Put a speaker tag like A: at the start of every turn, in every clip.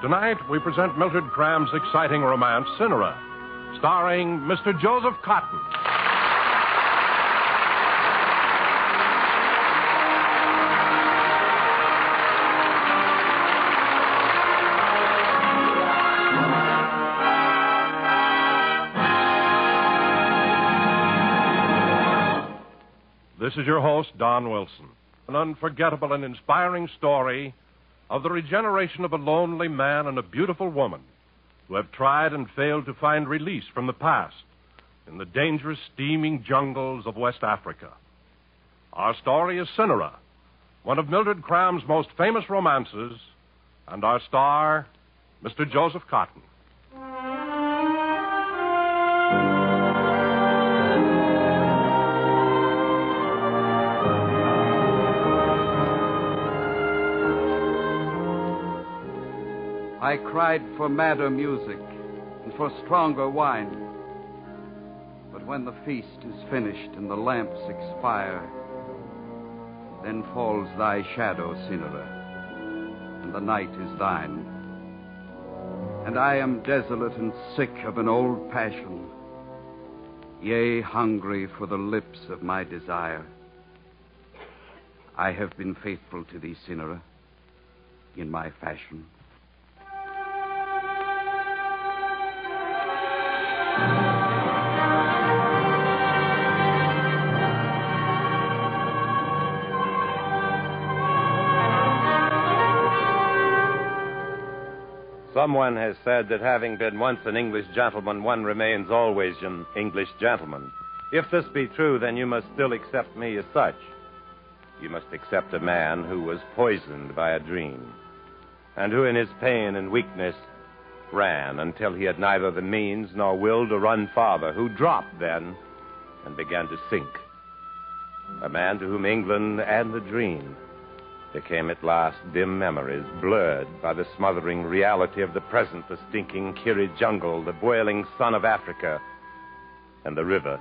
A: Tonight, we present Mildred Cram's exciting romance, Cynara, starring Mr. Joseph Cotten. This is your host, Don Wilson. An unforgettable and inspiring story of the regeneration of a lonely man and a beautiful woman who have tried and failed to find release from the past in the dangerous, steaming jungles of West Africa. Our story is Cynara, one of Mildred Cram's most famous romances, and our star, Mr. Joseph Cotten.
B: I cried for madder music and for stronger wine. But when the feast is finished and the lamps expire, then falls thy shadow, Cynara, and the night is thine. And I am desolate and sick of an old passion, yea, hungry for the lips of my desire. I have been faithful to thee, Cynara, in my fashion.
C: Someone has said that having been once an English gentleman, one remains always an English gentleman. If this be true, then you must still accept me as such. You must accept a man who was poisoned by a dream, and who in his pain and weakness ran until he had neither the means nor will to run farther, who dropped then and began to sink. A man to whom England and the dream became at last dim memories, blurred by the smothering reality of the present, the stinking Kiri jungle, the boiling sun of Africa, and the river.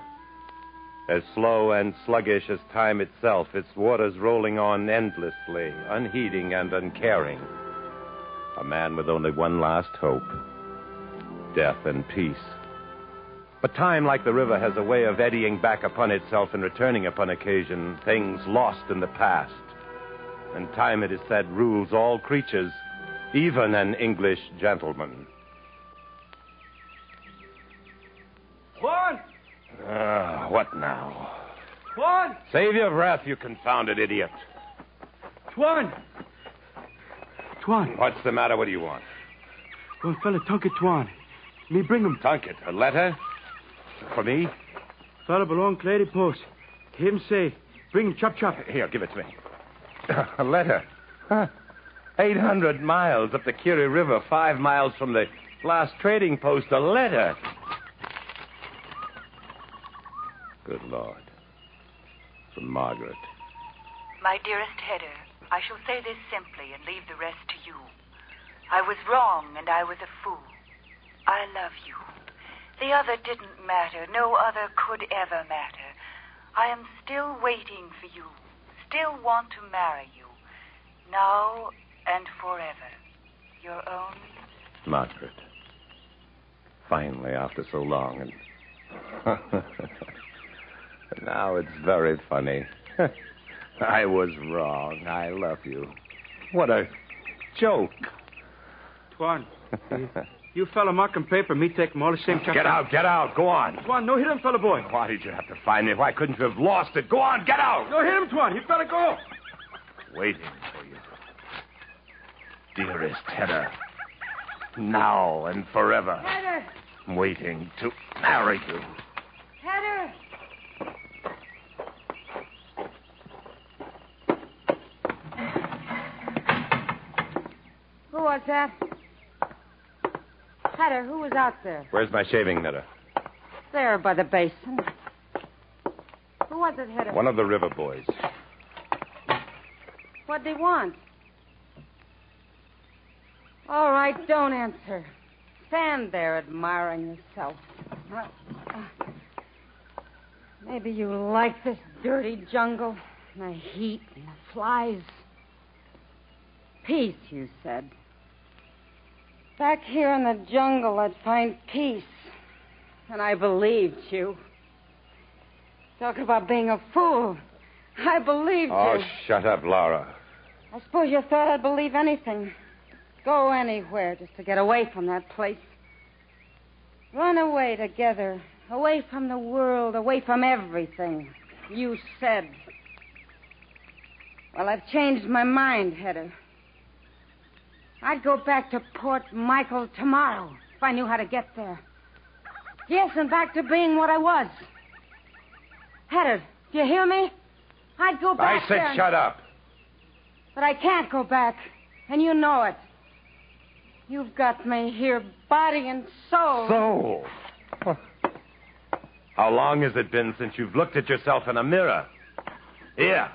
C: As slow and sluggish as time itself, its waters rolling on endlessly, unheeding and uncaring. A man with only one last hope death and peace. But time, like the river, has a way of eddying back upon itself and returning upon occasion things lost in the past. And time, it is said, rules all creatures, even an English gentleman.
B: Tuan!
C: Ah, what now?
B: Tuan!
C: Save your breath, you confounded idiot.
D: Tuan! Tuan,
C: What's the matter? What do you want?
D: one fella Tunket Tuan. Me bring him.
C: Tunket, a letter? For me?
D: Fella belong to Lady Post. Him say, bring him chop chop.
C: Here, give it to me. A letter? Huh. 800 miles up the Kiri River, five miles from the last trading post. A letter. Good Lord. From Margaret.
E: My dearest Hedda, I shall say this simply and leave the rest to you. I was wrong and I was a fool. I love you. The other didn't matter. No other could ever matter. I am still waiting for you. Still want to marry you. Now and forever. Your own
C: Margaret. Finally, after so long, and. now it's very funny. I was wrong. I love you. What a joke.
D: Tuan, you, you fella mark and paper, me take 'em all the same chop
C: Get
D: chop.
C: out, get out. Go on.
D: Tuan, no hit him, fella boy.
C: Why did you have to find me? Why couldn't you have lost it? Go on, get out.
D: No hit him, Tuan. He better go.
C: Waiting for you. Dearest Hedda. Now and forever.
F: Heather!
C: Waiting to marry you.
F: Heather! Who was that? Hatter, who was out there?
C: Where's my shaving mirror?
F: There by the basin. Who was it, Hatter?
C: One of the river boys.
F: What'd they want? All right, don't answer. Stand there admiring yourself. Well, uh, maybe you like this dirty jungle, the heat and the flies. Peace, you said. Back here in the jungle, I'd find peace. And I believed you. Talking about being a fool. I believed
C: Oh,
F: you.
C: Oh, shut up, Laura.
F: I suppose you thought I'd believe anything. Go anywhere just to get away from that place. Run away together. Away from the world, away from everything. You said. Well, I've changed my mind, Hedda. I'd go back to Port Michael tomorrow if I knew how to get there. Yes, and back to being what I was. Hedda, do you hear me? I'd go back.
C: I
F: said and-
C: shut up.
F: but I can't go back, and you know it. You've got me here, body and soul.
C: Soul. How long has it been since you've looked at yourself in a mirror? Here.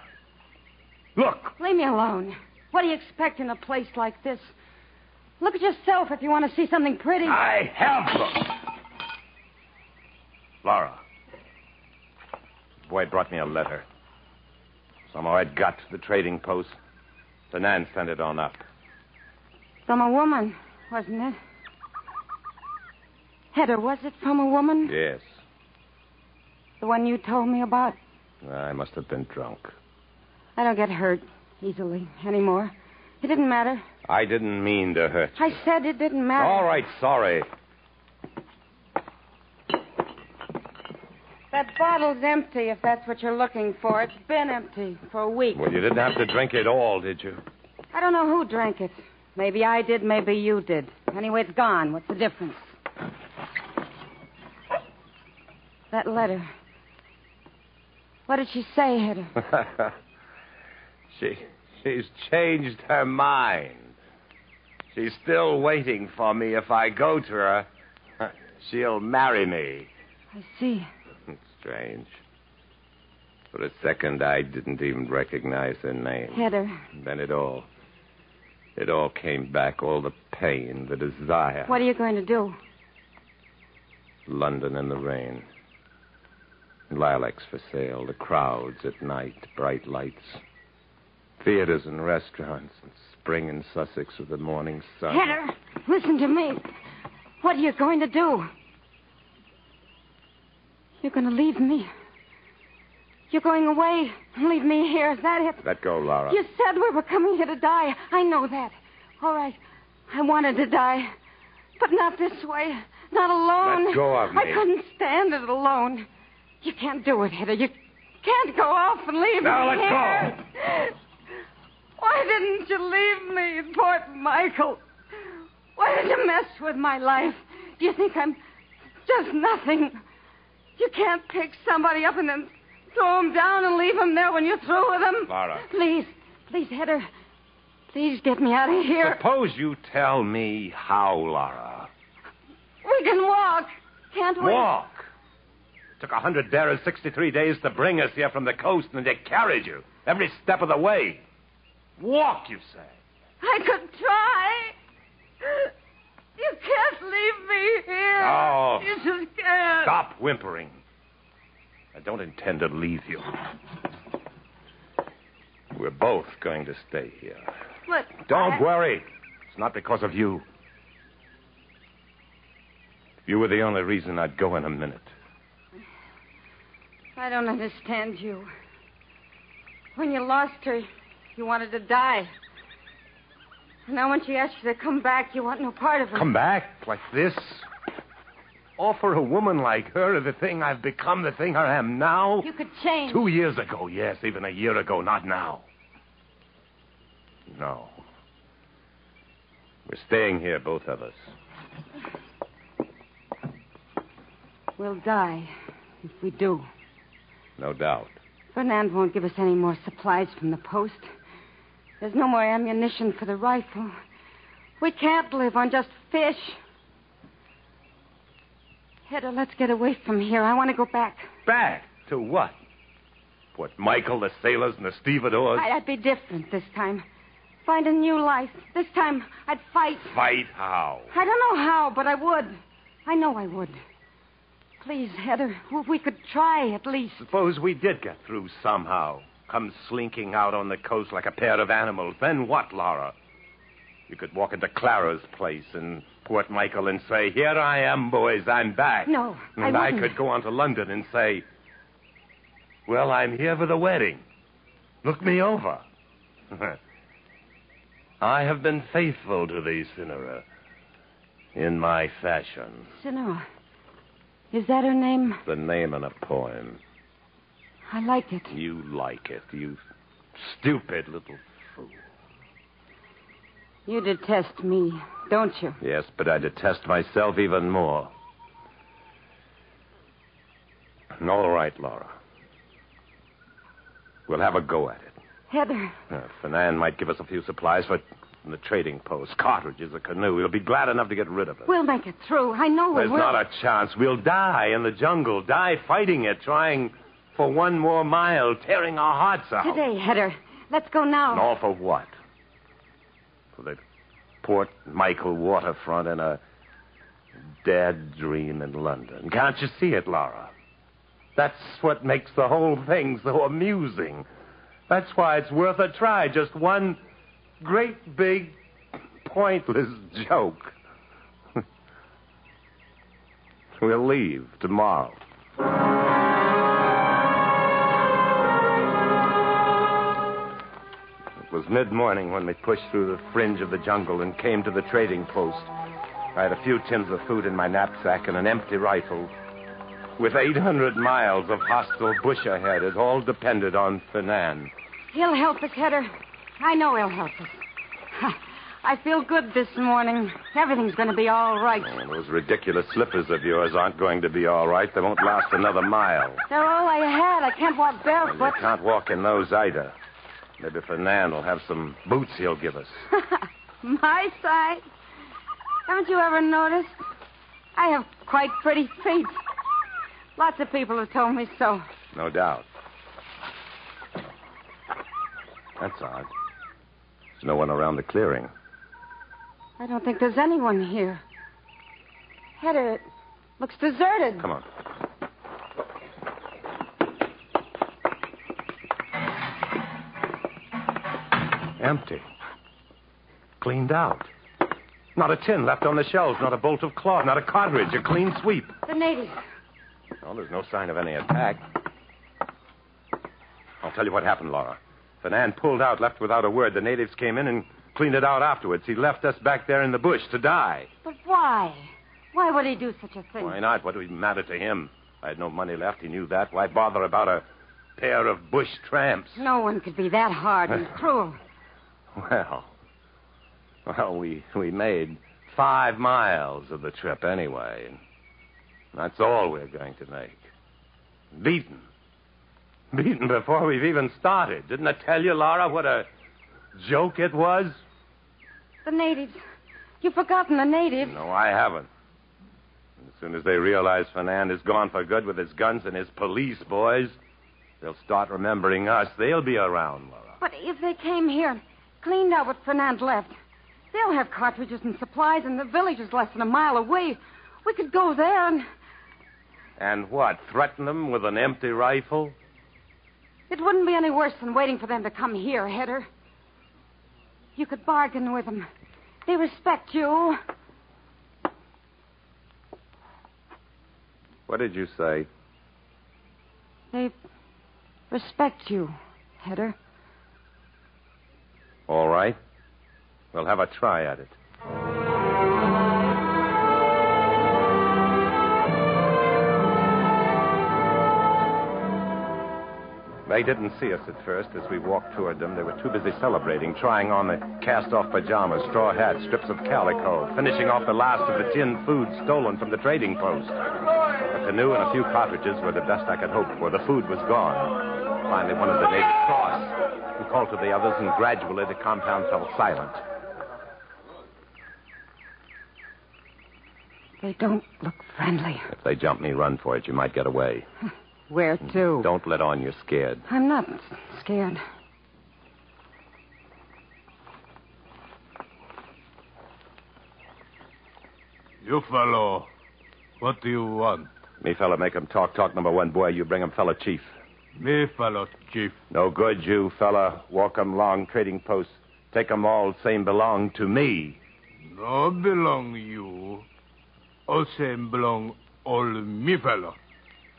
C: Look.
F: Leave me alone. What do you expect in a place like this? Look at yourself if you want to see something pretty.
C: I have looked. Laura. The boy brought me a letter. Somehow I'd got to the trading post. The Nan sent it on up.
F: From a woman, wasn't it? Hedda, was it from a woman?
C: Yes.
F: The one you told me about?
C: I must have been drunk.
F: I don't get hurt easily anymore. It didn't matter.
C: I didn't mean to hurt you.
F: I said it didn't matter.
C: All right, sorry.
F: That bottle's empty if that's what you're looking for. It's been empty for a week.
C: Well, you didn't have to drink it all, did you?
F: I don't know who drank it. Maybe I did, maybe you did. Anyway, it's gone. What's the difference? That letter. What did she say, Hedda?
C: she she's changed her mind. She's still waiting for me. If I go to her, she'll marry me.
F: I see.
C: It's Strange. For a second, I didn't even recognize her name.
F: Hedda,
C: Then it all, it all came back. All the pain, the desire.
F: what are you going to do?
C: London in the rain. Lilacs for sale, the crowds at night, bright lights. Theaters and restaurants, and spring in Sussex with the morning sun.
F: Hedda, listen to me. What are you going to do? You're going to leave me. You're going away and leave me here. Is that it?
C: Let go, Laura.
F: You said we were coming here to die. I know that. All right. I wanted to die. But not this way. Not alone.
C: Let go of me.
F: I couldn't stand it alone. You can't do it, Hedda. You can't go off and leave
C: Now
F: me
C: let
F: here. Why didn't you leave me in Port Michael? Why did you mess with my life? Do you think I'm just nothing? You can't pick somebody up and then throw him down and leave him there when you're through with him.
C: Laura.
F: Please, please, Hedda. Please get me out of here.
C: Suppose you tell me how, Laura.
F: We can walk, can't we?
C: Walk. It Took a hundred bearers 63 days to bring us here from the coast, and they carried you every step of the way. Walk, you say.
F: I could try. You can't leave me here.
C: Oh.
F: You just can't.
C: Stop whimpering. I don't intend to leave you. We're both going to stay here.
F: But
C: Don't
F: I-
C: worry. It's not because of you. You were the only reason I'd go in a minute.
F: I don't understand you. When you lost her, you wanted to die. And now when she asks you to come back, you want no part of her.
C: Come back like this? Offer a woman like her the thing I've become, the thing I am now?
F: You could change.
C: Two years ago, yes, even a year ago, not now. No. We're staying here, both of us.
F: We'll die if we do.
C: No doubt.
F: Fernand won't give us any more supplies from the post. There's no more ammunition for the rifle. We can't live on just fish. Hedda, let's get away from here. I want to go back.
C: Back? To what? What, Michael, the sailors, and the stevedores?
F: I- I'd be different this time. Find a new life. This time, I'd fight.
C: Fight how?
F: I don't know how, but I would. I know I would. Please, Heather, we could try at least.
C: Suppose we did get through somehow. Come slinking out on the coast like a pair of animals. Then what, Laura? You could walk into Clara's place in Port Michael and say, Here I am, boys, I'm back.
F: No, I
C: And I,
F: wouldn't.
C: could go on to London and say, Well, I'm here for the wedding. Look me over. I have been faithful to thee, Cynara, in my fashion.
F: Cynara. Is that her name?
C: The name in a poem.
F: I like it.
C: You like it, you stupid little fool.
F: You detest me, don't you?
C: Yes, but I detest myself even more. All right, Laura. We'll have a go at it.
F: Heather,
C: Uh, Fernand might give us a few supplies for the trading post, cartridges, a canoe. We'll be glad enough to get rid of it.
F: we'll make it through. I know we will.
C: There's
F: will.
C: not a chance. We'll die in the jungle, die fighting it, trying for one more mile, tearing our hearts out.
F: Today, Heather. Let's go now.
C: And all for what? For the Port Michael waterfront and a dead dream in London. Can't you see it, Laura? That's what makes the whole thing so amusing. That's why it's worth a try. Just one great big pointless joke. we'll leave tomorrow. Was mid morning when we pushed through the fringe of the jungle and came to the trading post. I had a few tins of food in my knapsack and an empty rifle. With 800 miles of hostile bush ahead, it all depended on Fernand.
F: He'll help us, Heather. I know he'll help us. I feel good this morning. Everything's going to be all right.
C: Oh, those ridiculous slippers of yours aren't going to be all right. They won't last another mile.
F: They're all I had. I can't walk barefoot.
C: you can't walk in those either. Maybe Fernand will have some boots he'll give us.
F: My size. Haven't you ever noticed? I have quite pretty feet. Lots of people have told me so.
C: No doubt. That's odd. There's no one around the clearing.
F: I don't think there's anyone here. Heather, it looks deserted.
C: Come on. Empty. Cleaned out. Not a tin left on the shelves, not a bolt of cloth, not a cartridge, a clean sweep.
F: The natives.
C: Well, there's no sign of any attack. I'll tell you what happened, Laura. Fernand pulled out, left without a word. The natives came in and cleaned it out afterwards. He left us back there in the bush to die.
F: But why? Why would he do such a thing?
C: Why not? What would it matter to him? I had no money left. He knew that. Why bother about a pair of bush tramps?
F: No one could be that hard and cruel.
C: Well, well, we we made five miles of the trip anyway. and That's all we're going to make. Beaten. Beaten before we've even started. Didn't I tell you, Laura, what a joke it was?
F: The natives. You've forgotten the natives.
C: No, I haven't. As soon as they realize Fernand is gone for good with his guns and his police boys, they'll start remembering us. They'll be around, Laura.
F: But if they came here, cleaned out what Fernand left, they'll have cartridges and supplies, and the village is less than a mile away. We could go there and
C: And what? Threaten them with an empty rifle?
F: it wouldn't be any worse than waiting for them to come here, Heather. You could bargain with them. They respect you.
C: What did you say?
F: They respect you, Heather.
C: All right. We'll have a try at it. They didn't see us at first as we walked toward them. They were too busy celebrating, trying on the cast off pajamas, straw hats, strips of calico, finishing off the last of the tinned food stolen from the trading post. A canoe and a few cartridges were the best I could hope for. The food was gone. Finally, one of the natives saw us. He called to the others, and gradually the compound fell silent.
F: They don't look friendly.
C: If they jump me, run for it. You might get away.
F: Where to?
C: Don't let on you're scared.
F: I'm not scared.
G: You fellow, what do you want?
C: Me fella make 'em talk. Talk number one, boy. You bring 'em fella chief.
G: Me fellow chief.
C: No good, you fella. Walk 'em long trading post. Take 'em all same belong to me.
G: No belong you. All same belong all me fellow.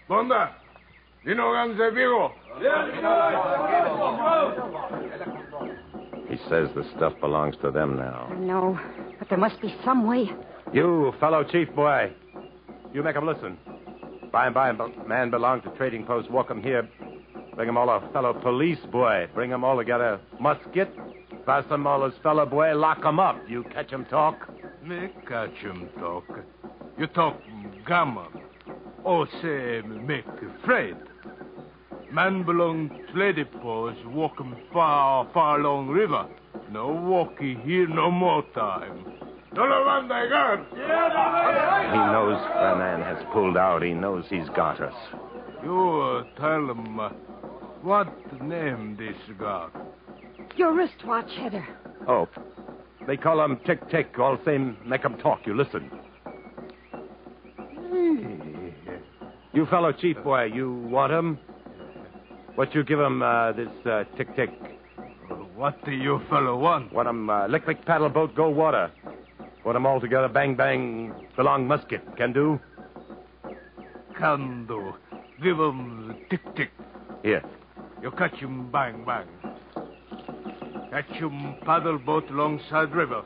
G: Bonda, Dino Ganze Vigo.
C: He says the stuff belongs to them now.
F: I know, but there must be some way.
C: You, fellow chief boy. You make 'em listen. By and by, a man belong to trading post. Walk 'em here. Bring 'em all a fellow police boy. Bring 'em all together. Musket. Pass 'em all as fellow boy. Lock 'em up. You catch 'em talk.
G: Me catch him talk. You talk gammon. Oh, say make afraid. Man belong to lady post. Walk 'em far, far long river. No walkie here no more time. No lo manda gun.
C: He knows Fernand has pulled out. He knows he's got us.
G: You uh, tell him uh, what name this got.
F: Your wristwatch, Heather.
C: Oh, they call him tick tick. All same, make him talk. You listen. You fellow chief boy, you want him? What you give 'em uh, this uh, tick tick?
G: What do you fellow want?
C: Want 'em uh, lick lick paddle boat go water? Want 'em all together bang bang belong musket? Can do?
G: Can do. Give 'em tick tick.
C: Here.
G: You catch 'em bang bang. Catch 'em paddle boat alongside river.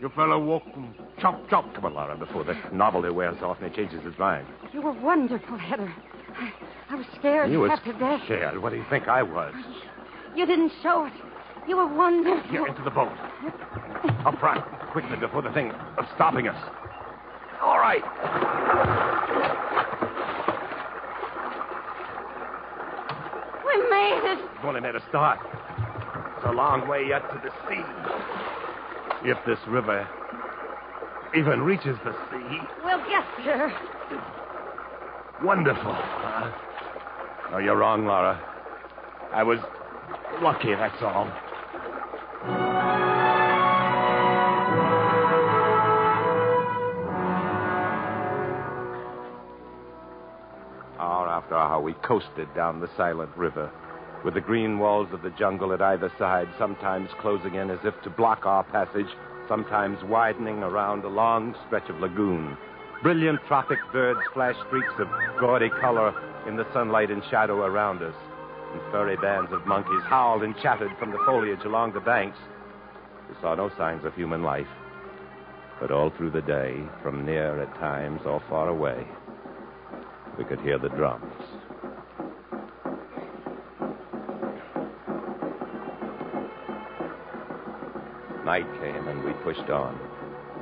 G: You fellow walk 'em chop chop.
C: Come on, Laura, before the novelty wears off and he changes his mind.
F: You were wonderful, Heather. I, I was scared
C: You was
F: half to death.
C: scared. What do you think I was?
F: You didn't show it. You were wonderful.
C: Here, into the boat. Up front, quickly, before the thing of stopping us. All right.
F: We made it.
C: We've only made a start. It's a long way yet to the sea. If this river even reaches the sea,
F: We'll get there.
C: wonderful. Uh, no, you're wrong, Laura. I was lucky, that's all. Hour after hour, we coasted down the silent river, with the green walls of the jungle at either side, sometimes closing in as if to block our passage, sometimes widening around a long stretch of lagoon. Brilliant tropic birds flashed streaks of gaudy color in the sunlight and shadow around us, and furry bands of monkeys howled and chattered from the foliage along the banks. We saw no signs of human life, but all through the day, from near at times or far away, we could hear the drums. Night came and we pushed on.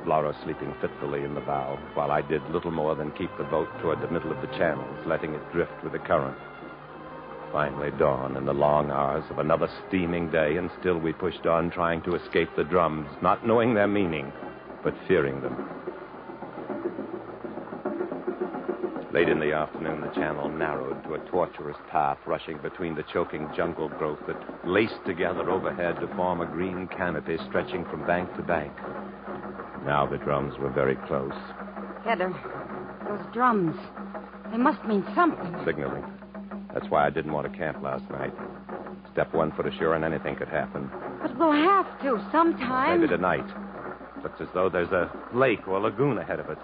C: Laura sleeping fitfully in the bow, while I did little more than keep the boat toward the middle of the channels, letting it drift with the current. Finally, dawn in the long hours of another steaming day, and still we pushed on, trying to escape the drums, not knowing their meaning, but fearing them. Late in the afternoon, the channel narrowed to a tortuous path rushing between the choking jungle growth that laced together overhead to form a green canopy stretching from bank to bank. Now the drums were very close,
F: Heather, those drums. They must mean something.
C: signaling. That's why I didn't want to camp last night. Step one foot ashore and anything could happen.
F: But we'll have to sometime.
C: Maybe tonight. Looks as though there's a lake or lagoon ahead of us.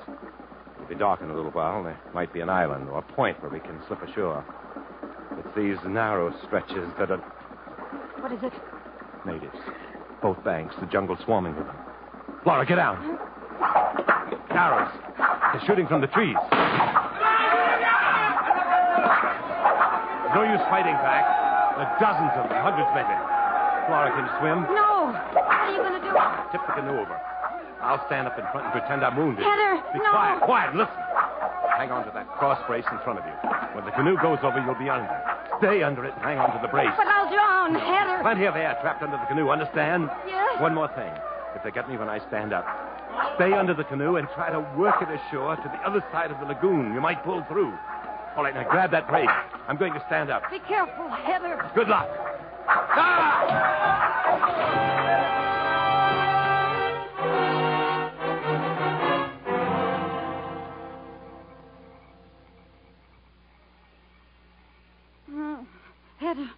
C: It'll be dark in a little while. There might be an island or a point where we can slip ashore. It's these narrow stretches that are
F: What is it?
C: natives. Both banks, the jungle swarming with them. Laura, get down. Arrows. They're shooting from the trees. There's no use fighting back. There are dozens of them, hundreds maybe. Flora can swim?
F: No. What are you going to do?
C: Tip the canoe over. I'll stand up in front and pretend I'm wounded.
F: Heather,
C: Be
F: no.
C: quiet, quiet, listen. Hang on to that cross brace in front of you. When the canoe goes over, you'll be under. Stay under it and hang on to the brace.
F: But I'll drown, Heather.
C: Plenty of air trapped under the canoe, understand?
F: Yes.
C: One more thing. If they get me when I stand up, Stay under the canoe and try to work it ashore to the other side of the lagoon. You might pull through. All right, now grab that brace. I'm going to stand up.
F: Be careful, Heather.
C: Good luck.
F: Mm, Heather.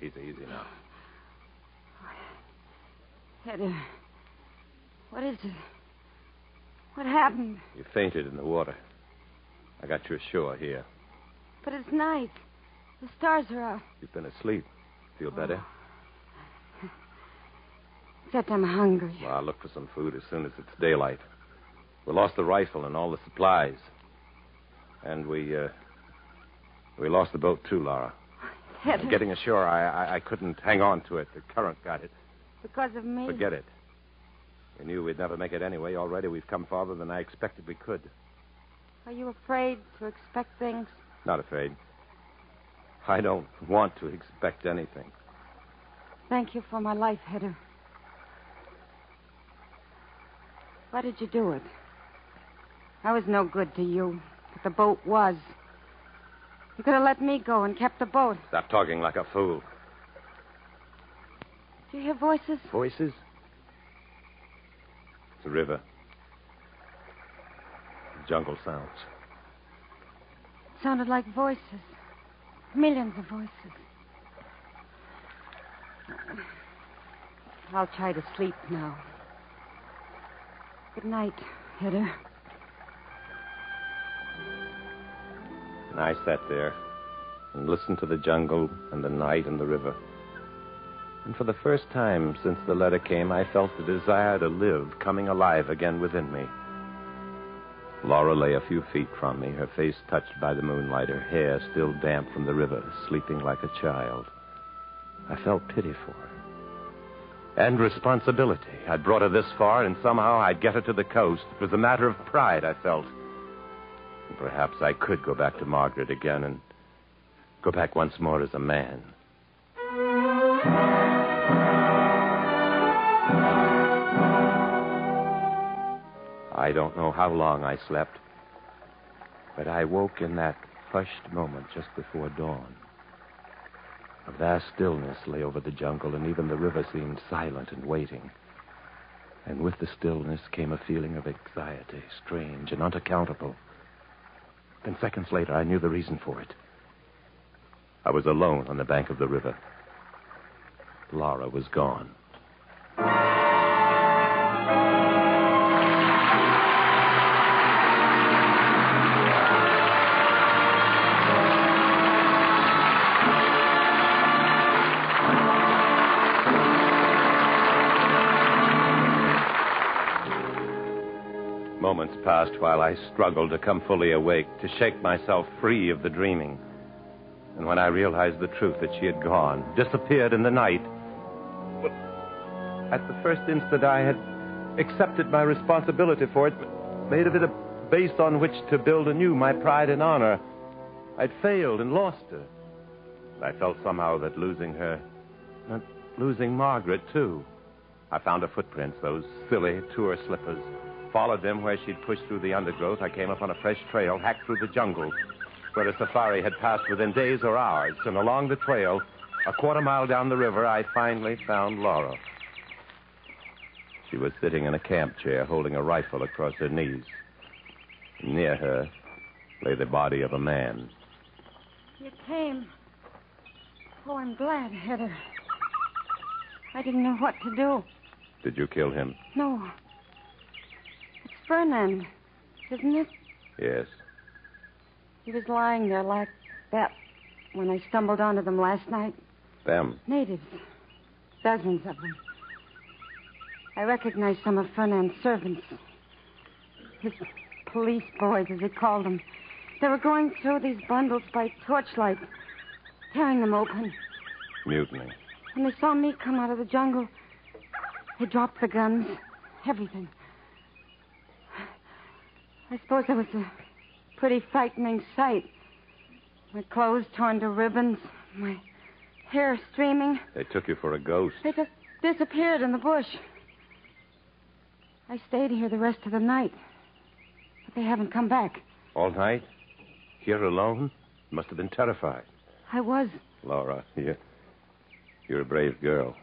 C: Easy, easy now.
F: Heather. What is it? What happened?
C: You fainted in the water. I got you ashore here.
F: But it's night. The stars are out.
C: You've been asleep. Feel better?
F: Except I'm hungry.
C: Well, I'll look for some food as soon as it's daylight. We lost the rifle and all the supplies. And we, uh, we lost the boat, too, Laura. Getting ashore, I, I, I couldn't hang on to it. The current got it.
F: Because of me.
C: Forget it. We knew we'd never make it anyway. Already we've come farther than I expected we could.
F: Are you afraid to expect things?
C: Not afraid. I don't want to expect anything.
F: Thank you for my life, Heather. Why did you do it? I was no good to you, but the boat was. You could have let me go and kept the boat.
C: Stop talking like a fool.
F: Do you hear voices?
C: Voices? It's a river. Jungle sounds.
F: It sounded like voices. Millions of voices. I'll try to sleep now. Good night, Heather.
C: And I sat there and listened to the jungle and the night and the river. And for the first time since the letter came, I felt the desire to live coming alive again within me. Laura lay a few feet from me, her face touched by the moonlight, her hair still damp from the river, sleeping like a child. I felt pity for her. And responsibility. I'd brought her this far, and somehow I'd get her to the coast. It was a matter of pride, I felt. And perhaps I could go back to Margaret again and go back once more as a man. I don't know how long I slept, but I woke in that hushed moment just before dawn. A vast stillness lay over the jungle, and even the river seemed silent and waiting. And with the stillness came a feeling of anxiety, strange and unaccountable. Then seconds later, I knew the reason for it. I was alone on the bank of the river. Laura was gone. Moments passed while I struggled to come fully awake, to shake myself free of the dreaming. And when I realized the truth that she had gone, disappeared in the night, at the first instant I had accepted my responsibility for it, made of it a base on which to build anew my pride and honor. I'd failed and lost her. I felt somehow that losing her meant losing Margaret, too. I found her footprints, those silly tour slippers, followed them where she'd pushed through the undergrowth. I came upon a fresh trail, hacked through the jungle, where a safari had passed within days or hours. And along the trail, a quarter mile down the river, I finally found Laura. She was sitting in a camp chair, holding a rifle across her knees. Near her lay the body of a man.
F: You came. Oh, I'm glad, Heather. I didn't know what to do.
C: Did you kill him?
F: No. Fernand, isn't it?
C: Yes.
F: He was lying there like that when I stumbled onto them last night.
C: Them.
F: Natives. Dozens of them. I recognized some of Fernand's servants. His police boys, as he called them. They were going through these bundles by torchlight, tearing them open.
C: Mutiny.
F: When they saw me come out of the jungle, they dropped the guns, everything. I suppose that was a pretty frightening sight. My clothes torn to ribbons, my hair streaming.
C: They took you for a ghost.
F: They just disappeared in the bush. I stayed here the rest of the night. But they haven't come back.
C: All night? Here alone? You must have been terrified.
F: I was.
C: Laura, you, you're a brave girl.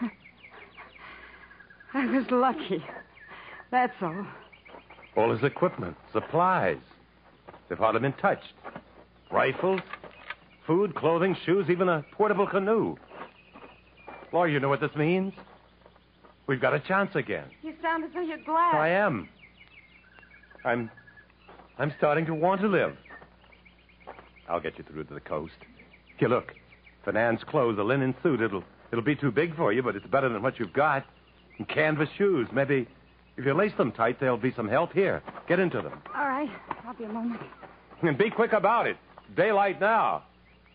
F: I was lucky. That's all.
C: All his equipment, supplies. They've hardly been touched. Rifles, food, clothing, shoes, even a portable canoe. Laura, you know what this means? We've got a chance again.
F: You sound as though you're glad.
C: I am. I'm. I'm starting to want to live. I'll get you through to the coast. Here, look. Fernand's clothes, a linen suit. It'll it'll be too big for you, but it's better than what you've got. And canvas shoes. Maybe if you lace them tight, there'll be some help here. Get into them.
F: All right. I'll be a moment.
C: And be quick about it. Daylight now.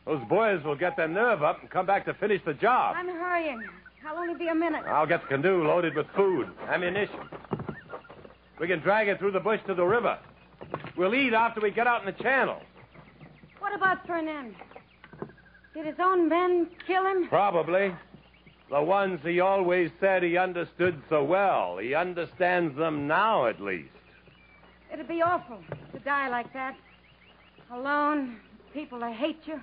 C: Those boys will get their nerve up and come back to finish the job.
F: I'm hurrying. I'll only be a minute.
C: I'll get the canoe loaded with food, ammunition. We can drag it through the bush to the river. We'll eat after we get out in the channel.
F: What about Fernand? Did his own men kill him?
C: Probably. The ones he always said he understood so well. He understands them now, at least.
F: It'd be awful to die like that. Alone, people that hate you.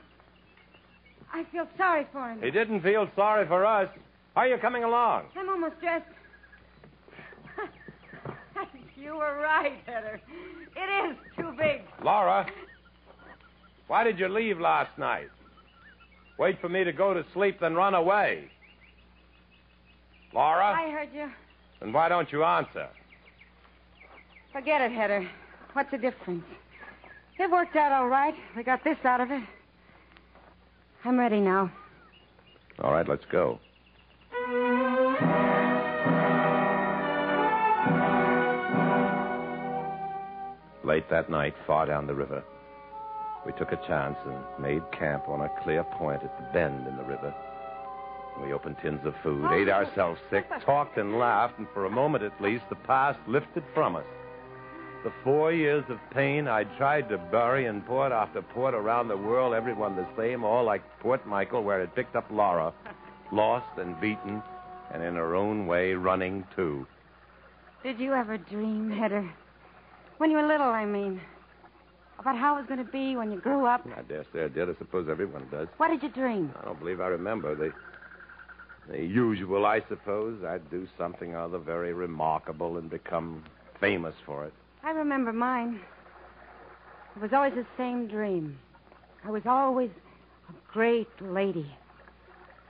F: I feel sorry for him.
C: He didn't feel sorry for us. How are you coming along?
F: I'm almost dressed. you were right, Heather. It is too big.
C: Laura, why did you leave last night? Wait for me to go to sleep, then run away. Laura?
F: I heard you.
C: Then why don't you answer?
F: Forget it, Heather. What's the difference? It worked out all right. We got this out of it. I'm ready now.
C: All right, let's go. Late that night, far down the river, we took a chance and made camp on a clear point at the bend in the river. We opened tins of food, oh, ate ourselves sick, talked and laughed, and for a moment at least, the past lifted from us. The four years of pain I tried to bury in port after port around the world, everyone the same, all like Port Michael, where it picked up Laura, lost and beaten, and in her own way running too.
F: Did you ever dream, Heather? When you were little, I mean. About how it was going to be when you grew up?
C: I dare say I did. I suppose everyone does.
F: What did you dream?
C: I don't believe I remember. The, the usual, I suppose. I'd do something or other very remarkable and become famous for it.
F: I remember mine. It was always the same dream. I was always a great lady.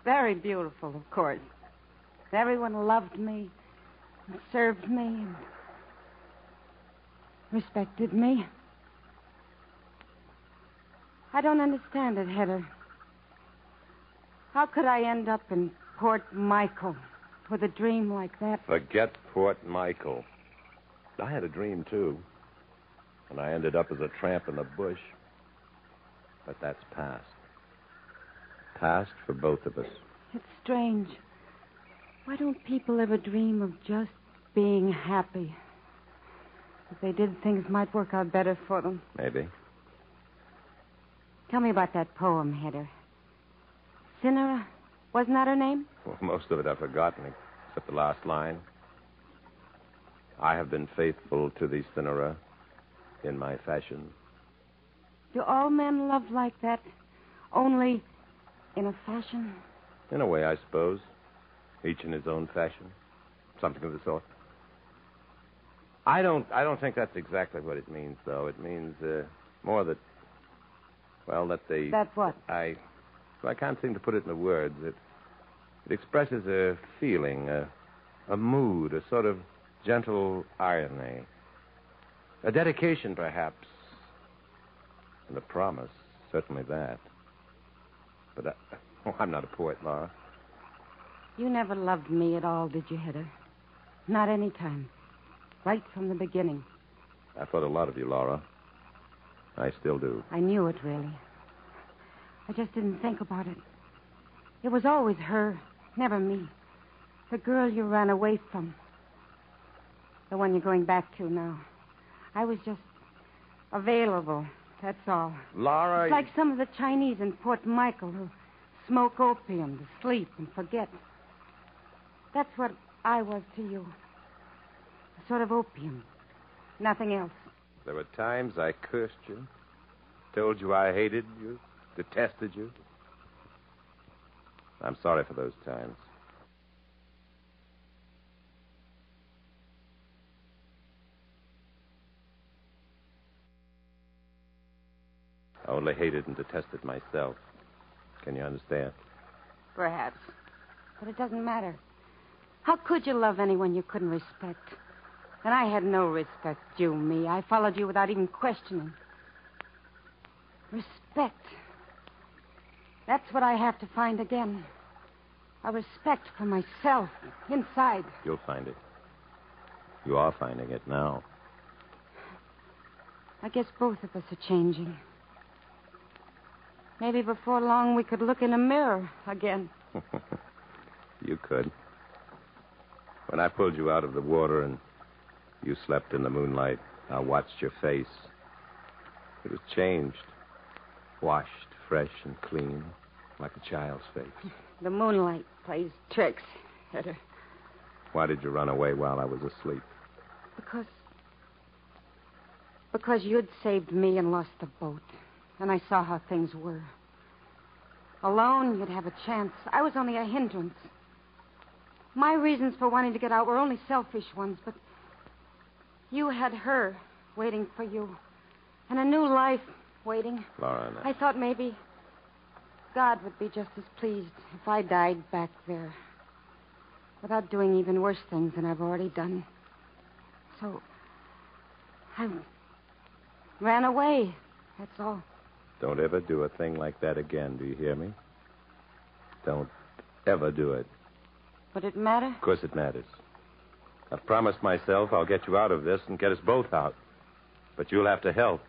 F: Very beautiful, of course. Everyone loved me and served me and respected me. I don't understand it, Heather. How could I end up in Port Michael with a dream like that?
C: Forget Port Michael. I had a dream, too. And I ended up as a tramp in the bush. But that's past. Past for both of us.
F: It's strange. Why don't people ever dream of just being happy? If they did, things might work out better for them.
C: Maybe.
F: Tell me about that poem, Heather. Cynara, wasn't that her name?
C: Well, most of it I've forgotten, except the last line. I have been faithful to thee, Cynara, in my fashion.
F: Do all men love like that? Only in a fashion?
C: In a way, I suppose. Each in his own fashion. Something of the sort. I don't I don't think that's exactly what it means, though. It means uh, more that well, that they
F: That what?
C: I well, I can't seem to put it into words. It it expresses a feeling, a a mood, a sort of gentle irony. A dedication, perhaps. And a promise, certainly that. But I, uh, oh, I'm not a poet, Laura.
F: You never loved me at all, did you, Heather? Not any time. Right from the beginning.
C: I thought a lot of you, Laura. I still do.
F: I knew it, really. I just didn't think about it. It was always her, never me. The girl you ran away from. The one you're going back to now. I was just available, that's all.
C: Laura.
F: It's like some of the Chinese in Port Michael who smoke opium to sleep and forget. That's what I was to you. A sort of opium. Nothing else.
C: There were times I cursed you, told you I hated you, detested you. I'm sorry for those times. I only hated and detested myself. Can you understand?
F: Perhaps. But it doesn't matter. How could you love anyone you couldn't respect? And I had no respect due me. I followed you without even questioning. Respect. That's what I have to find again. A respect for myself inside.
C: You'll find it. You are finding it now.
F: I guess both of us are changing. Maybe before long we could look in a mirror again.
C: you could. When I pulled you out of the water and you slept in the moonlight, I watched your face. It was changed, washed, fresh and clean, like a child's face.
F: The moonlight plays tricks, Hedda.
C: Why did you run away while I was asleep?
F: Because. Because you'd saved me and lost the boat. And I saw how things were. Alone, you'd have a chance. I was only a hindrance. My reasons for wanting to get out were only selfish ones, but you had her waiting for you. And a new life waiting.
C: Laura.
F: I thought maybe God would be just as pleased if I died back there. Without doing even worse things than I've already done. So. I ran away. That's all.
C: Don't ever do a thing like that again, do you hear me? Don't ever do it.
F: Would it matter?
C: Of course it matters. I've promised myself I'll get you out of this and get us both out. But you'll have to help.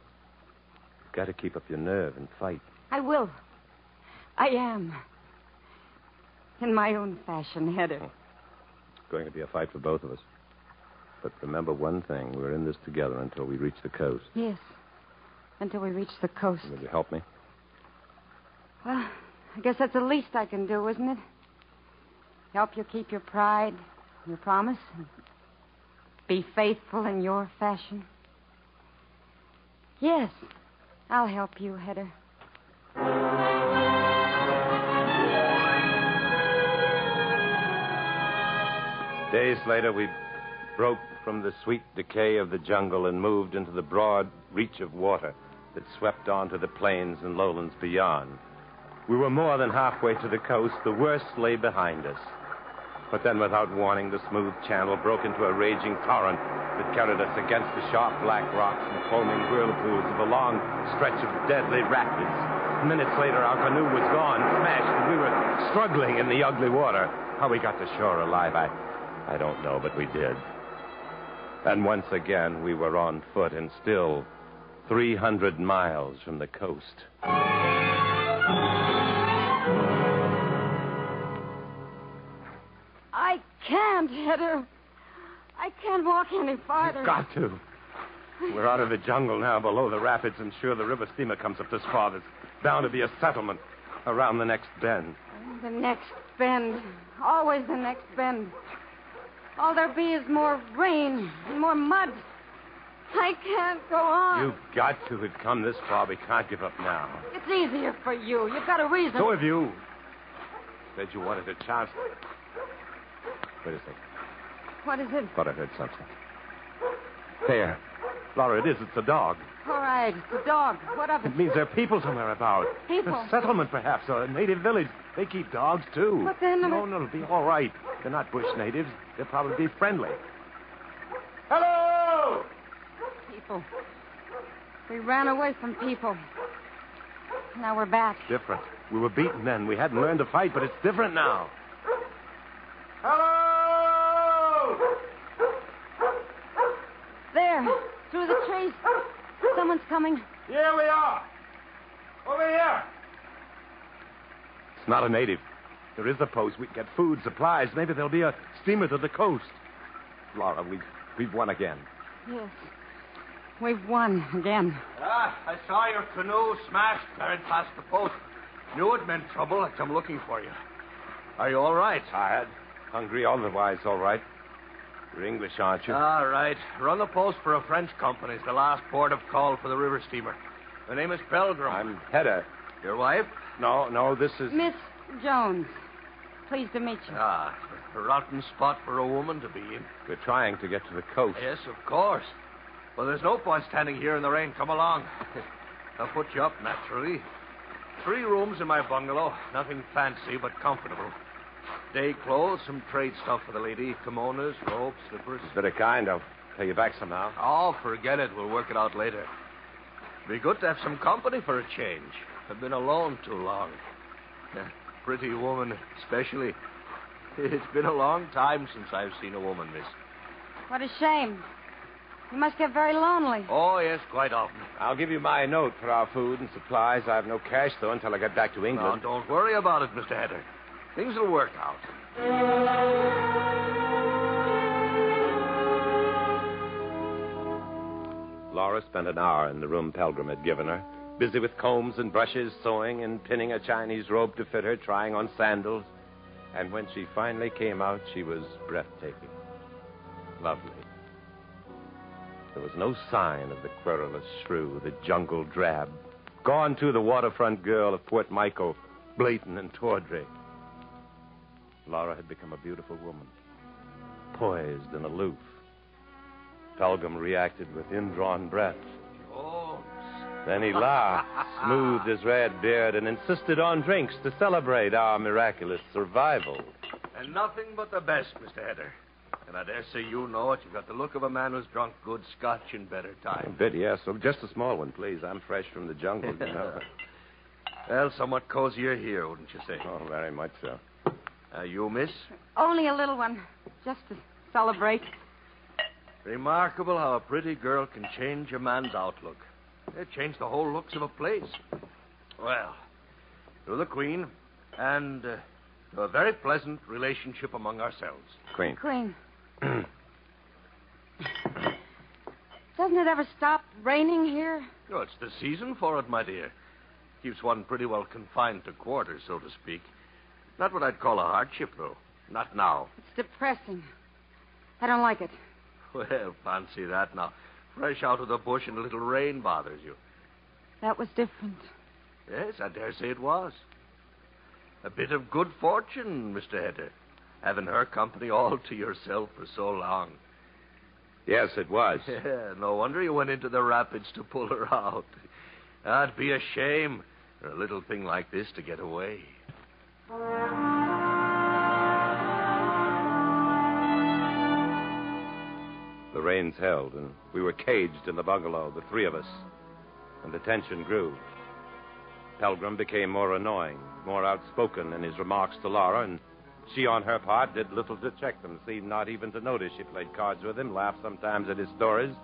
C: You've got to keep up your nerve and fight.
F: I will. I am. In my own fashion, Hedda.
C: It's going to be a fight for both of us. But remember one thing we're in this together until we reach the coast.
F: Yes. Until we reach the coast.
C: Will you help me?
F: Well, I guess that's the least I can do, isn't it? Help you keep your pride, your promise, and be faithful in your fashion. Yes, I'll help you, Hedda.
C: Days later, we broke from the sweet decay of the jungle and moved into the broad reach of water that swept on to the plains and lowlands beyond. We were more than halfway to the coast. The worst lay behind us. But then, without warning, the smooth channel broke into a raging torrent that carried us against the sharp black rocks and foaming whirlpools of a long stretch of deadly rapids. Minutes later, our canoe was gone, smashed, and we were struggling in the ugly water. How we got to shore alive, I, I don't know, but we did. And once again, we were on foot and still 300 miles from the coast.
F: Can't, Hedda. I can't walk any farther.
C: You've got to. We're out of the jungle now, below the rapids, and sure the river steamer comes up this far. There's bound to be a settlement around the next bend.
F: The next bend. Always the next bend. All there be is more rain and more mud. I can't go on.
C: You've got to. We've come this far. We can't give up now.
F: It's easier for you. You've got a reason.
C: So have you. Said you wanted a chance. Wait a second.
F: What is it?
C: Thought I heard something. There. Laura, it is. It's a dog.
F: All right, it's a dog. What of it?
C: It means there are people somewhere about.
F: People?
C: A settlement, perhaps, or a native village. They keep dogs, too.
F: But then-
C: No, no, it'll be all right. They're not bush natives. They'll probably be friendly. Hello!
F: People. We ran away from people. Now we're back.
C: Different. We were beaten then. We hadn't learned to fight, but it's different now. Hello!
F: There, through the trees. Someone's coming.
C: Here we are. Over here. It's not a native. There is a post. We can get food, supplies. Maybe there'll be a steamer to the coast. Laura, we've, we've won again.
F: Yes. We've won again.
G: Ah, I saw your canoe smashed carried past the post. Knew it meant trouble. I come looking for you. Are you all right?
C: Tired, hungry, otherwise all right. You're English, aren't you?
H: All right. Run the post for a French company. It's the last port of call for the river steamer. My name is Pelgrim.
C: I'm Hedda.
H: Your wife?
C: No, no, this is.
F: Miss Jones. Pleased to meet you.
H: Ah, a rotten spot for a woman to be in.
C: We're trying to get to the coast.
H: Yes, of course. Well, there's no point standing here in the rain. Come along. I'll put you up, naturally. Three rooms in my bungalow. Nothing fancy, but comfortable. Day clothes, some trade stuff for the lady. Kimonos, robes, slippers.
C: Very kind. I'll pay you back somehow.
H: Oh, forget it. We'll work it out later. Be good to have some company for a change. I've been alone too long. A pretty woman, especially. It's been a long time since I've seen a woman, miss.
F: What a shame. You must get very lonely.
H: Oh, yes, quite often.
C: I'll give you my note for our food and supplies. I have no cash, though, until I get back to
H: Now,
C: England.
H: don't worry about it, Mr. Hedder. Things will work out.
C: Laura spent an hour in the room Pelgrim had given her, busy with combs and brushes, sewing and pinning a Chinese robe to fit her, trying on sandals. And when she finally came out, she was breathtaking. Lovely. There was no sign of the querulous shrew, the jungle drab. Gone too the waterfront girl of Port Michael, Blayton and Tawdry. Laura had become a beautiful woman, poised and aloof. Pelgrim reacted with indrawn breath.
H: Oh,
C: Then he laughed, smoothed his red beard, and insisted on drinks to celebrate our miraculous survival.
H: and nothing but the best, Mr. Hedder. And I dare say you know it. You've got the look of a man who's drunk good scotch in better
C: A
H: times.
C: bit, yes. So just a small one, please. I'm fresh from the jungle, you know.
H: Well, somewhat cozier here, wouldn't you say?
C: oh, very much so.
H: Uh, you, miss?
F: Only a little one, just to celebrate.
H: Remarkable how a pretty girl can change a man's outlook. It changed the whole looks of a place. Well, to the Queen, and uh, to a very pleasant relationship among ourselves.
C: Queen.
F: Queen. Doesn't it ever stop raining here?
H: Oh, it's the season for it, my dear. Keeps one pretty well confined to quarters, so to speak. Not what I'd call a hardship, though. Not now.
F: It's depressing. I don't like it.
H: Well, fancy that now. Fresh out of the bush and a little rain bothers you.
F: That was different.
H: Yes, I dare say it was. A bit of good fortune, Mr. Hedder, having her company all to yourself for so long.
C: Yes, it was.
H: Yeah, no wonder you went into the rapids to pull her out. That'd be a shame for a little thing like this to get away.
C: The rains held, and we were caged in the bungalow, the three of us. And the tension grew. Pelgrim became more annoying, more outspoken in his remarks to Laura, and she, on her part, did little to check them, seemed not even to notice she played cards with him, laughed sometimes at his stories,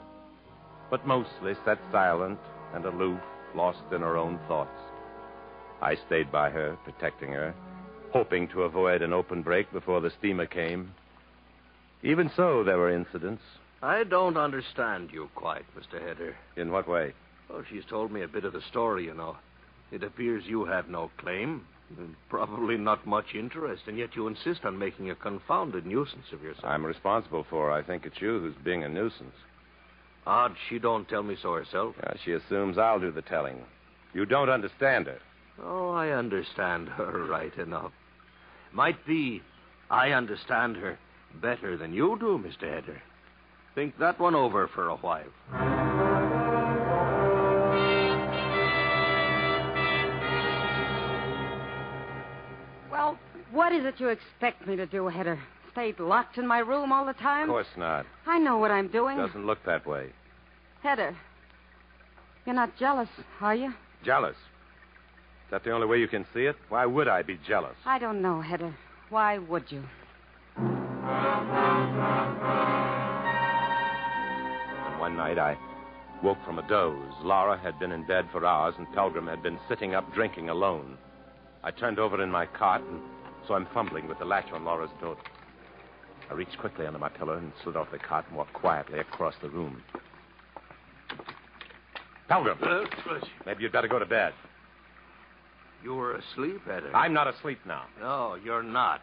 C: but mostly sat silent and aloof, lost in her own thoughts. I stayed by her, protecting her, hoping to avoid an open break before the steamer came. Even so, there were incidents.
H: I don't understand you quite, Mr. Hedder.
C: In what way?
H: Oh, she's told me a bit of the story, you know. It appears you have no claim, and probably not much interest, and yet you insist on making a confounded nuisance of yourself.
C: I'm responsible for her. I think it's you who's being a nuisance.
H: Odd she don't tell me so herself.
C: Yeah, she assumes I'll do the telling. You don't understand her.
H: Oh, I understand her right enough. Might be I understand her better than you do, Mr. Hedder. Think that one over for a while.
F: Well, what is it you expect me to do, Hedder? Stay locked in my room all the time?
C: Of
F: time?
C: course not.
F: I know what I'm doing.
C: Doesn't look that way.
F: Hedder, you're not jealous, are you?
C: Jealous. Is that the only way you can see it? Why would I be jealous?
F: I don't know, Hedda. Why would you?
C: One night I woke from a doze. Laura had been in bed for hours, and Pelgrim had been sitting up drinking alone. I turned over in my cot and saw him fumbling with the latch on Laura's door. I reached quickly under my pillow and slid off the cot and walked quietly across the room. Pelgrim, maybe you'd better go to bed.
H: You were asleep, Hedder.
C: I'm not asleep now.
H: No, you're not.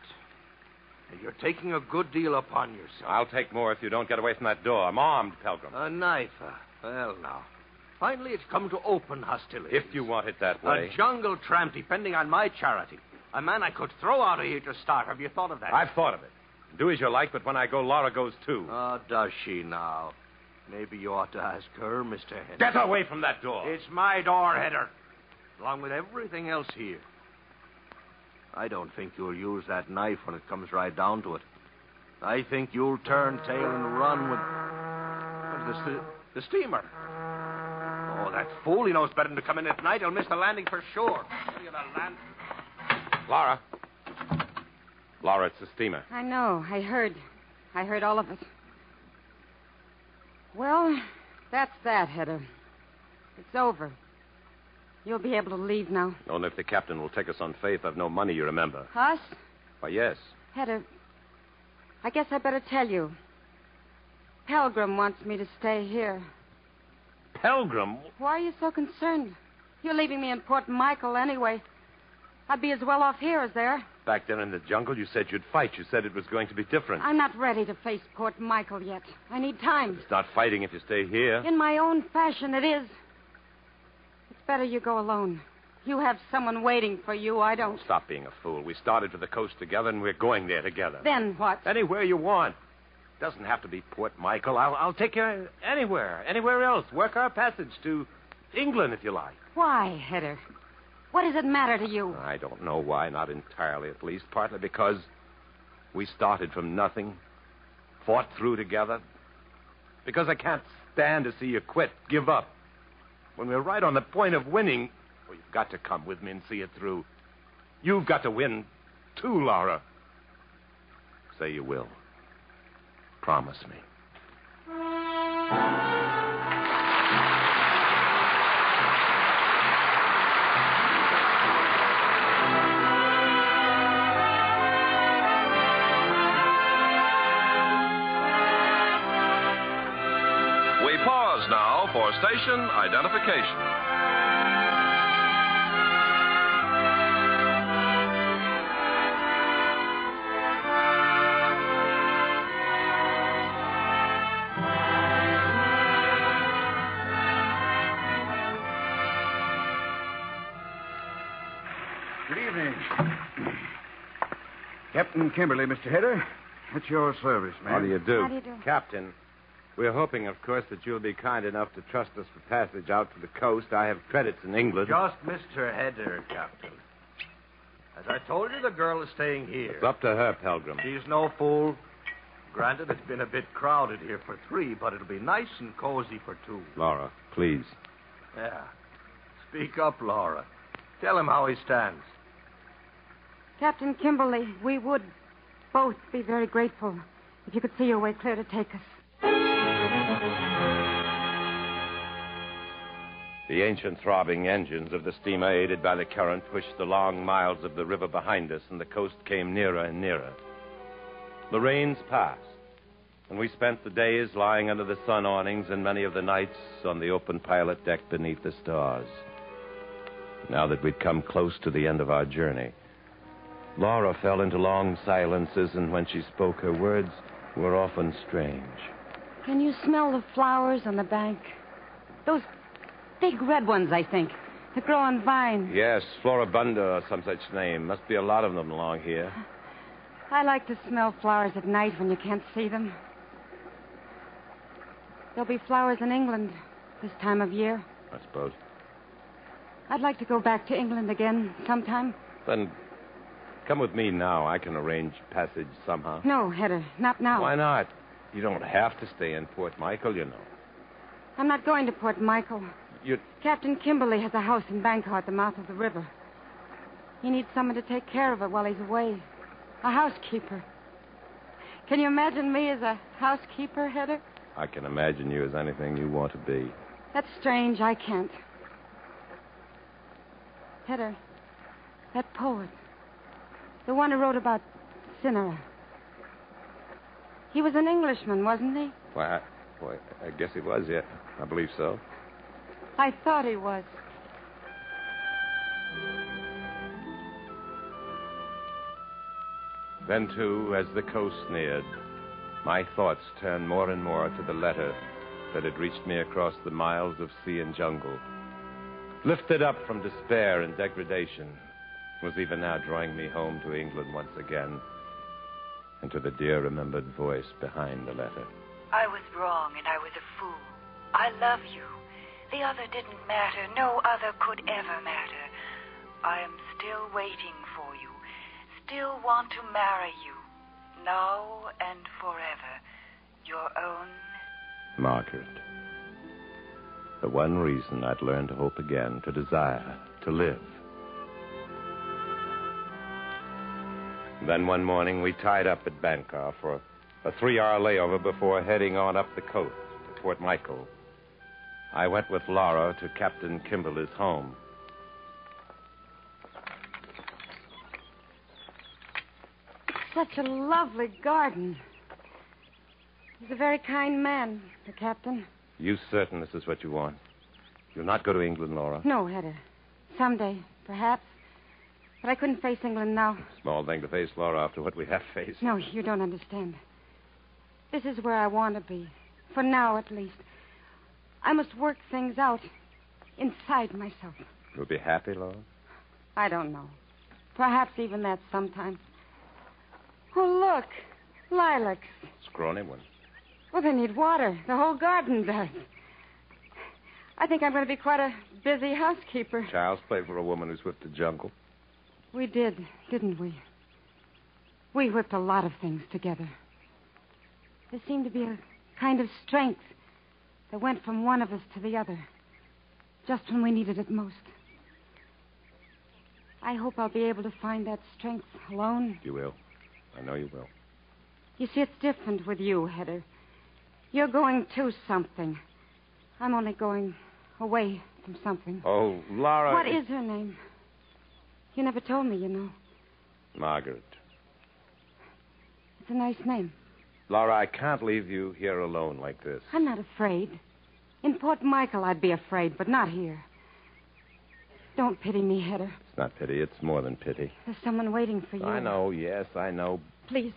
H: You're taking a good deal upon yourself.
C: I'll take more if you don't get away from that door. I'm armed, Pelgrim.
H: A knife, uh, Well, now. Finally, it's come to open hostility.
C: If you want it that way.
H: A jungle tramp depending on my charity. A man I could throw out of here to start. Have you thought of that?
C: I've thought of it. Do as you like, but when I go, Laura goes too.
H: Oh, does she now? Maybe you ought to ask her, Mr. Henry.
C: Get away from that door.
H: It's my door, Header. Along with everything else here. I don't think you'll use that knife when it comes right down to it. I think you'll turn tail and run with. What's the, the steamer? Oh, that fool. He knows better than to come in at night. He'll miss the landing for sure. Look at the land.
C: Laura. Laura, it's the steamer.
F: I know. I heard. I heard all of it. Well, that's that, Hedda. It's over. You'll be able to leave now.
C: Only if the captain will take us on faith. I've no money, you remember.
F: Us?
C: Why, yes.
F: Hedda, I guess I better tell you. Pelgrim wants me to stay here.
C: Pelgrim?
F: Why are you so concerned? You're leaving me in Port Michael anyway. I'd be as well off here as there.
C: Back there in the jungle, you said you'd fight. You said it was going to be different.
F: I'm not ready to face Port Michael yet. I need time.
C: It's not fighting if you stay here.
F: In my own fashion, it is. Better you go alone. You have someone waiting for you. I don't.
C: Stop being a fool. We started for the coast together, and we're going there together.
F: Then what?
C: Anywhere you want. Doesn't have to be Port Michael. I'll, I'll take you anywhere, anywhere else. Work our passage to England, if you like.
F: Why, Hedder? What does it matter to you?
C: I don't know why, not entirely at least. Partly because we started from nothing, fought through together. Because I can't stand to see you quit, give up. When we're right on the point of winning, well, you've got to come with me and see it through. You've got to win, too, Laura. Say you will. Promise me.
I: For station identification.
B: Good evening. Captain Kimberly, Mr. Hedder. At your service, ma'am.
C: How do you do?
F: How do you do?
C: Captain, we're hoping, of course, that you'll be kind enough to trust us for passage out to the coast. I have credits in England.
H: Just Mr. Header, Captain. As I told you, the girl is staying here.
C: It's up to her, Pelgrim.
H: She's no fool. Granted, it's been a bit crowded here for three, but it'll be nice and cozy for two.
C: Laura, please.
H: Yeah. Speak up, Laura. Tell him how he stands.
F: Captain Kimberly, we would both be very grateful if you could see your way clear to take us.
C: The ancient throbbing engines of the steamer, aided by the current, pushed the long miles of the river behind us, and the coast came nearer and nearer. The rains passed, and we spent the days lying under the sun awnings and many of the nights on the open pilot deck beneath the stars. Now that we'd come close to the end of our journey, Laura fell into long silences, and when she spoke, her words were often strange.
F: Can you smell the flowers on the bank? Those big red ones, I think, that grow on vines.
C: Yes, Floribunda or some such name. Must be a lot of them along here.
F: I like to smell flowers at night when you can't see them. There'll be flowers in England this time of year.
C: I suppose.
F: I'd like to go back to England again sometime.
C: Then come with me now. I can arrange passage somehow.
F: No, Hedda, not now.
C: Why not? You don't have to stay in Port Michael, you know.
F: I'm not going to Port Michael.
C: You
F: Captain Kimberly has a house in Bangkok at the mouth of the river. He needs someone to take care of it while he's away. A housekeeper. Can you imagine me as a housekeeper, Hedda?
C: I can imagine you as anything you want to be.
F: That's strange. I can't. Hedda, that poet, the one who wrote about Cynara. He was an Englishman, wasn't he?
C: Why, I, why, I guess he was, yeah. I believe so.
F: I thought he was.
C: Then, too, as the coast neared, my thoughts turned more and more to the letter that had reached me across the miles of sea and jungle. Lifted up from despair and degradation, was even now drawing me home to England once again, and to the dear remembered voice behind the letter.
E: I was wrong and I was a fool. I love you. The other didn't matter. No other could ever matter. I am still waiting for you. Still want to marry you. Now and forever. Your own
C: Margaret. The one reason I'd learned to hope again, to desire, to live. Then one morning we tied up at Bangor for a three hour layover before heading on up the coast to Port Michael. I went with Laura to Captain Kimberly's home.
F: Such a lovely garden. He's a very kind man, the captain.
C: You certain this is what you want? You'll not go to England, Laura?
F: No, Hedda. Someday, perhaps. But I couldn't face England now.
C: Small thing to face, Laura, after what we have faced.
F: No, you don't understand. This is where I want to be. For now, at least. I must work things out inside myself.
C: You'll be happy, Laura?
F: I don't know. Perhaps even that sometimes. Oh, look. Lilacs.
C: Scrawny one.
F: Well, they need water. The whole garden does. I think I'm going to be quite a busy housekeeper.
C: Child's play for a woman who's whipped the jungle.
F: We did, didn't we? We whipped a lot of things together. There seemed to be a kind of strength that went from one of us to the other, just when we needed it most. I hope I'll be able to find that strength alone.
C: You will. I know you will.
F: You see, it's different with you, Hedda. You're going to something. I'm only going away from something.
C: Oh, Laura.
F: What is her name? You never told me, you know.
C: Margaret.
F: It's a nice name.
C: Laura, I can't leave you here alone like this.
F: I'm not afraid. In Port Michael, I'd be afraid, but not here. Don't pity me, Hedda.
C: It's not pity, it's more than pity.
F: There's someone waiting for you.
C: I know, yes, I know.
F: Please,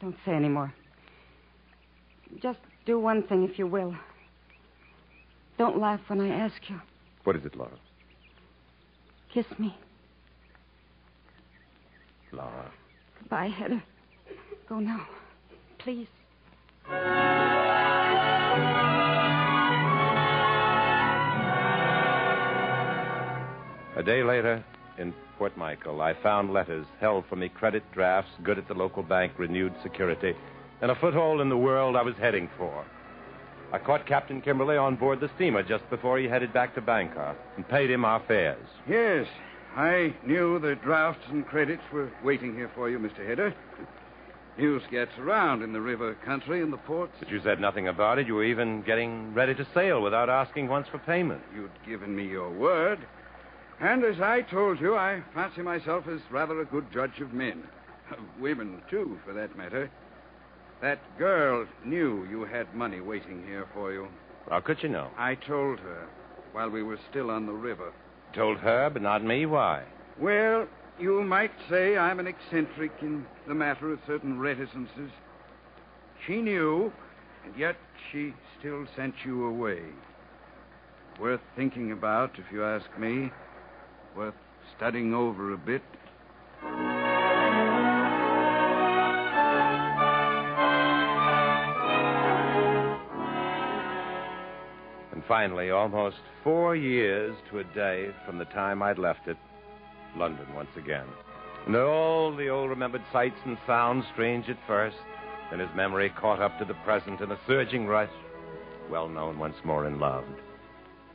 F: don't say any more. Just do one thing, if you will. Don't laugh when I ask you.
C: What is it, Laura?
F: Kiss me.
C: Laura.
F: Goodbye, Hedda. Go now. Please.
C: A day later, in Port Michael, I found letters held for me credit drafts, good at the local bank, renewed security, and a foothold in the world I was heading for. I caught Captain Kimberly on board the steamer just before he headed back to Bangkok and paid him our fares.
B: Yes, I knew the drafts and credits were waiting here for you, Mr. Hedder. News gets around in the river country and the ports.
C: But you said nothing about it. You were even getting ready to sail without asking once for payment.
B: You'd given me your word. And as I told you, I fancy myself as rather a good judge of men. Of women, too, for that matter. That girl knew you had money waiting here for you.
C: How could she know?
B: I told her while we were still on the river.
C: Told her, but not me. Why?
B: Well, you might say I'm an eccentric in the matter of certain reticences. She knew, and yet she still sent you away. Worth thinking about, if you ask me. Worth studying over a bit.
C: And finally, almost four years to a day from the time I'd left it, London once again. And all the old remembered sights and sounds, strange at first, then his memory caught up to the present in a surging rush, well known once more and loved.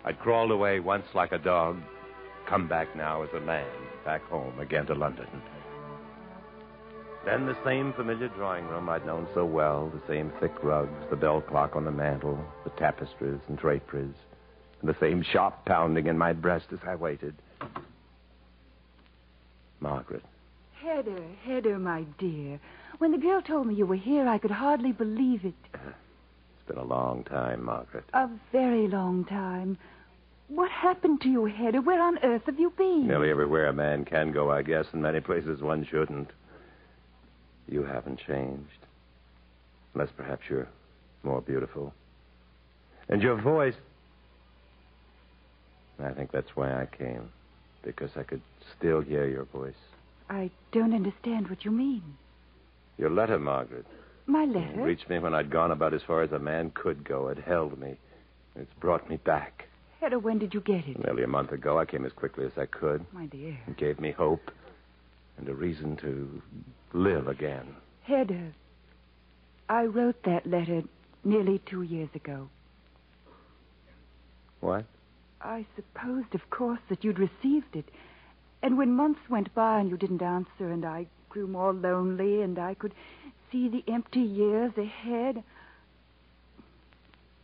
C: I'd crawled away once like a dog, come back now as a man, back home again to London. Then the same familiar drawing room I'd known so well, the same thick rugs, the bell clock on the mantel, the tapestries and draperies, and the same sharp pounding in my breast as I waited. Margaret.
J: Hedda, Hedda, my dear. When the girl told me you were here, I could hardly believe it.
C: Uh, it's been a long time, Margaret.
J: A very long time. What happened to you, Hedda? Where on earth have you been?
C: Nearly everywhere a man can go, I guess, and many places one shouldn't. You haven't changed. Unless perhaps you're more beautiful. And your voice. I think that's why I came. Because I could still hear your voice.
J: I don't understand what you mean.
C: Your letter, Margaret.
J: My letter?
C: It reached me when I'd gone about as far as a man could go. It held me. It's brought me back.
J: Hedda, when did you get it?
C: Nearly a month ago, I came as quickly as I could.
J: My dear.
C: It gave me hope and a reason to live again.
J: Hedda, I wrote that letter nearly two years ago.
C: What?
J: I supposed, of course, that you'd received it. And when months went by and you didn't answer, and I grew more lonely, and I could see the empty years ahead.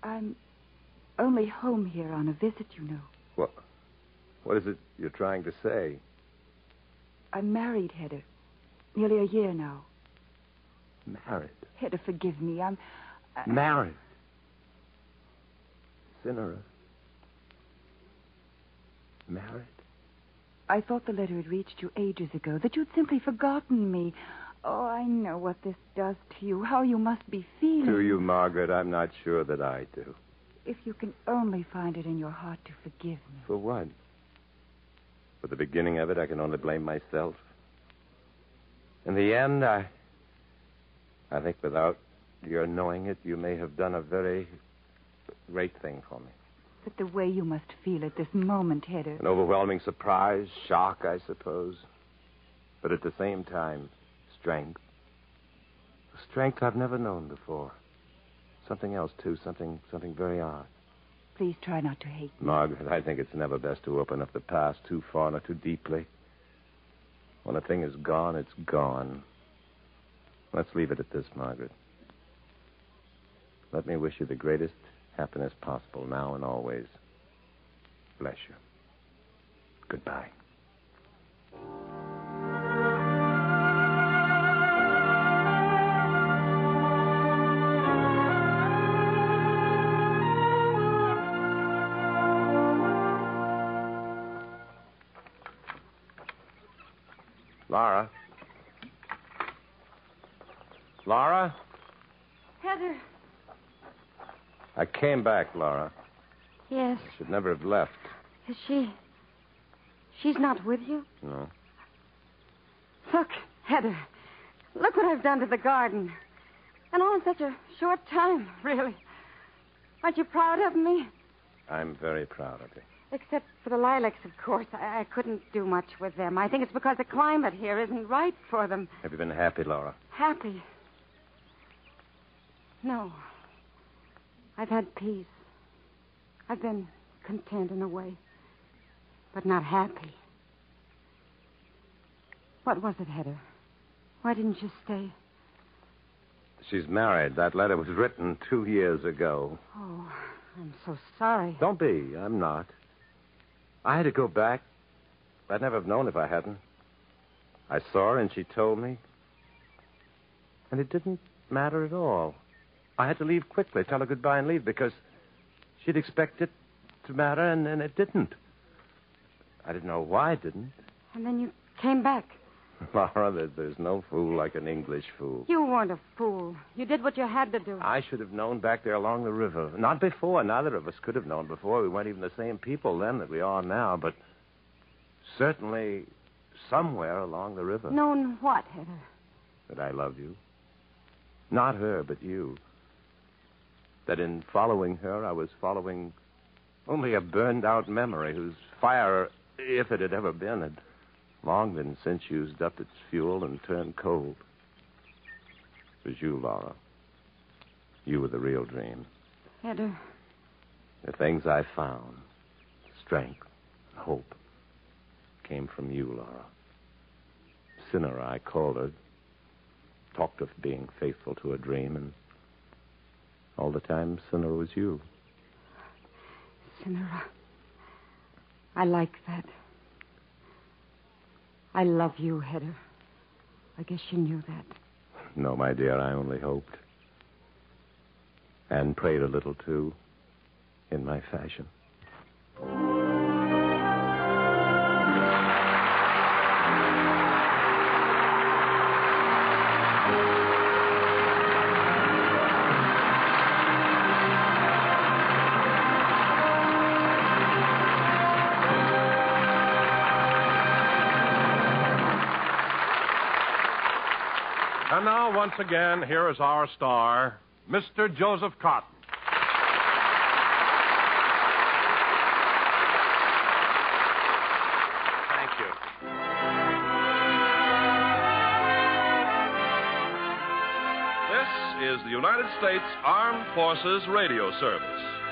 J: I'm only home here on a visit, you know.
C: What? What is it you're trying to say?
J: I'm married, Hedda. Nearly a year now.
C: Married.
J: Hedda, forgive me. I'm. I-
C: Married. Cynara. Married?
J: I thought the letter had reached you ages ago, that you'd simply forgotten me. Oh, I know what this does to you, how you must be feeling.
C: To you, Margaret, I'm not sure that I do.
J: If you can only find it in your heart to forgive me.
C: For what? For the beginning of it, I can only blame myself. In the end, I. I think without your knowing it, you may have done a very great thing for me.
J: But the way you must feel at this moment, Hedda.
C: An overwhelming surprise, shock, I suppose. But at the same time, strength. A strength I've never known before. Something else, too, something something very odd.
J: Please try not to hate me.
C: Margaret, I think it's never best to open up the past too far nor too deeply. When a thing is gone, it's gone. Let's leave it at this, Margaret. Let me wish you the greatest happiness possible now and always. Bless you. Goodbye. Came back, Laura.
F: Yes.
C: I should never have left.
F: Is she. She's not with you?
C: No.
F: Look, Heather. Look what I've done to the garden. And all in such a short time, really. Aren't you proud of me?
C: I'm very proud of you.
F: Except for the lilacs, of course. I, I couldn't do much with them. I think it's because the climate here isn't right for them.
C: Have you been happy, Laura?
F: Happy? No. I've had peace. I've been content in a way, but not happy. What was it, Heather? Why didn't you stay?
C: She's married. That letter was written two years ago.
F: Oh, I'm so sorry.
C: Don't be. I'm not. I had to go back. I'd never have known if I hadn't. I saw her and she told me. And it didn't matter at all. I had to leave quickly, tell her goodbye and leave because she'd expect it to matter and, and it didn't. I didn't know why it didn't.
F: And then you came back.
C: Laura, there's no fool like an English fool.
F: You weren't a fool. You did what you had to do.
C: I should have known back there along the river. Not before. Neither of us could have known before. We weren't even the same people then that we are now, but certainly somewhere along the river
F: Known what, Heather?
C: that I love you. Not her, but you. That in following her, I was following only a burned out memory whose fire, if it had ever been, had long been since used up its fuel and turned cold. It was you, Laura. You were the real dream.
F: Heather,
C: The things I found, strength, hope, came from you, Laura. Cynara, I called her, talked of being faithful to a dream, and all the time, Cynara was you.
F: Cynara. I like that. I love you, Heather. I guess you knew that.
C: No, my dear, I only hoped. And prayed a little, too, in my fashion.
A: Once again, here is our star, Mr. Joseph Cotten.
C: Thank you.
I: This is the United States Armed Forces Radio Service.